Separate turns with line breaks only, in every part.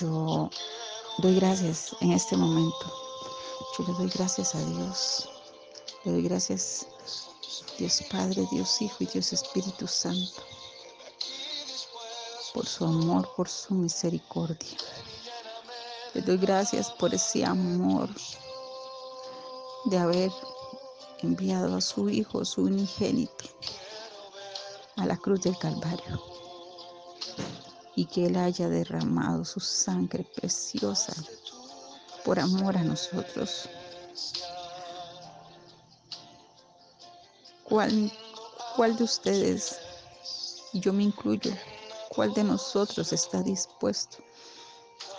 Yo doy gracias en este momento. Yo le doy gracias a Dios. Le doy gracias Dios Padre, Dios Hijo y Dios Espíritu Santo por su amor, por su misericordia. Le doy gracias por ese amor de haber enviado a su Hijo, su unigénito, a la cruz del Calvario y que Él haya derramado su sangre preciosa por amor a nosotros. ¿Cuál, cuál de ustedes, y yo me incluyo, cuál de nosotros está dispuesto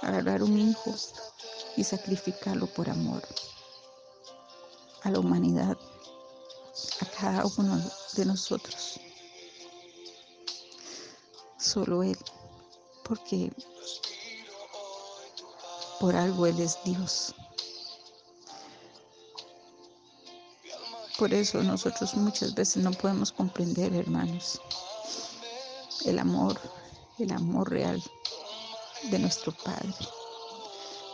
a agarrar un hijo y sacrificarlo por amor a la humanidad, a cada uno de nosotros? Solo Él, porque por algo Él es Dios. Por eso nosotros muchas veces no podemos comprender, hermanos, el amor, el amor real de nuestro Padre,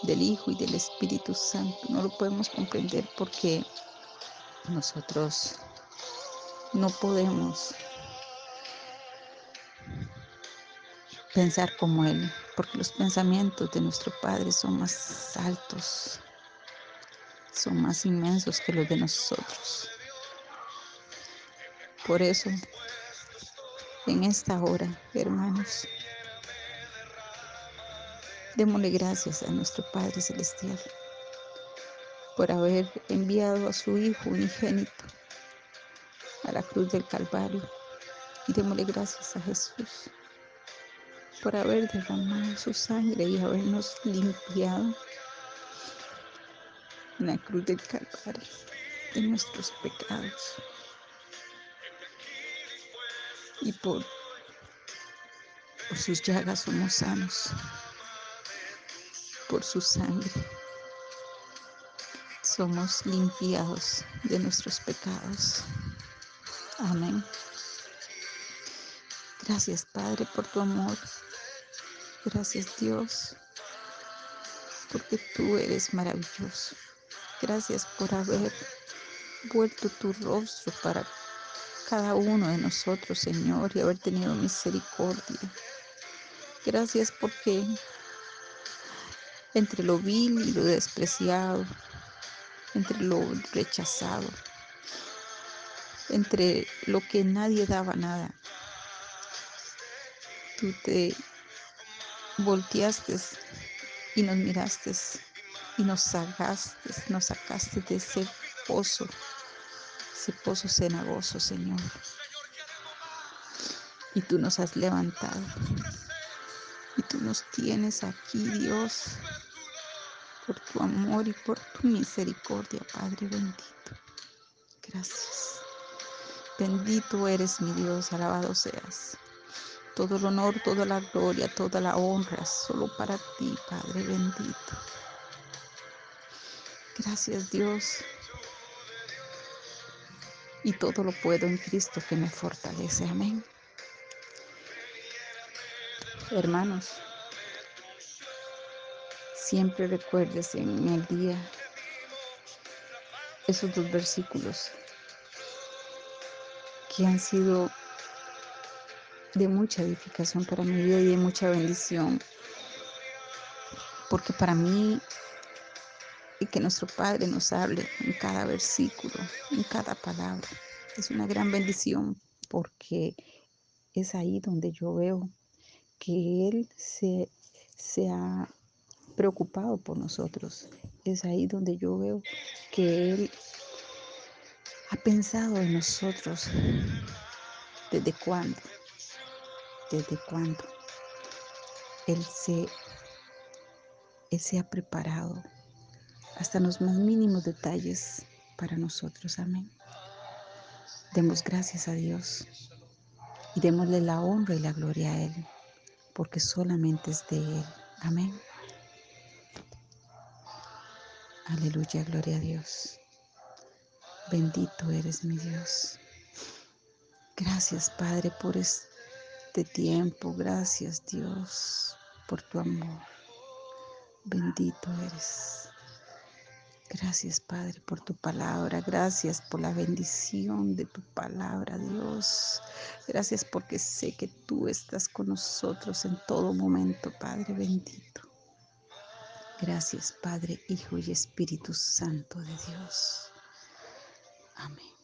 del Hijo y del Espíritu Santo. No lo podemos comprender porque nosotros no podemos pensar como Él, porque los pensamientos de nuestro Padre son más altos, son más inmensos que los de nosotros. Por eso, en esta hora, hermanos, démosle gracias a nuestro Padre Celestial por haber enviado a su Hijo unigénito a la cruz del Calvario. Y démosle gracias a Jesús por haber derramado su sangre y habernos limpiado en la cruz del Calvario de nuestros pecados. y por, por sus llagas somos sanos, por su sangre somos limpiados de nuestros pecados. Amén. Gracias Padre por tu amor. Gracias Dios, porque tú eres maravilloso. Gracias por haber vuelto tu rostro para cada uno de nosotros, Señor, y haber tenido misericordia. Gracias porque entre lo vil y lo despreciado, entre lo rechazado, entre lo que nadie daba nada, tú te volteaste y nos miraste y nos sacaste, nos sacaste de ese pozo ese pozo cenagoso, Señor. Y tú nos has levantado. Y tú nos tienes aquí, Dios, por tu amor y por tu misericordia, Padre bendito. Gracias. Bendito eres mi Dios, alabado seas. Todo el honor, toda la gloria, toda la honra, solo para ti, Padre bendito. Gracias Dios y todo lo puedo en Cristo que me fortalece. Amén. Hermanos, siempre recuerdes en el día esos dos versículos que han sido de mucha edificación para mi vida y de mucha bendición. Porque para mí, y que nuestro Padre nos hable en cada versículo, en cada palabra, es una gran bendición porque es ahí donde yo veo que Él se, se ha preocupado por nosotros. Es ahí donde yo veo que Él ha pensado en nosotros. ¿Desde cuándo? ¿Desde cuándo? Él se, Él se ha preparado hasta los más mínimos detalles para nosotros. Amén. Demos gracias a Dios y démosle la honra y la gloria a Él, porque solamente es de Él. Amén. Aleluya, gloria a Dios. Bendito eres mi Dios. Gracias Padre por este tiempo. Gracias Dios por tu amor. Bendito eres. Gracias, Padre, por tu palabra. Gracias por la bendición de tu palabra, Dios. Gracias porque sé que tú estás con nosotros en todo momento, Padre bendito. Gracias, Padre, Hijo y Espíritu Santo de Dios. Amén.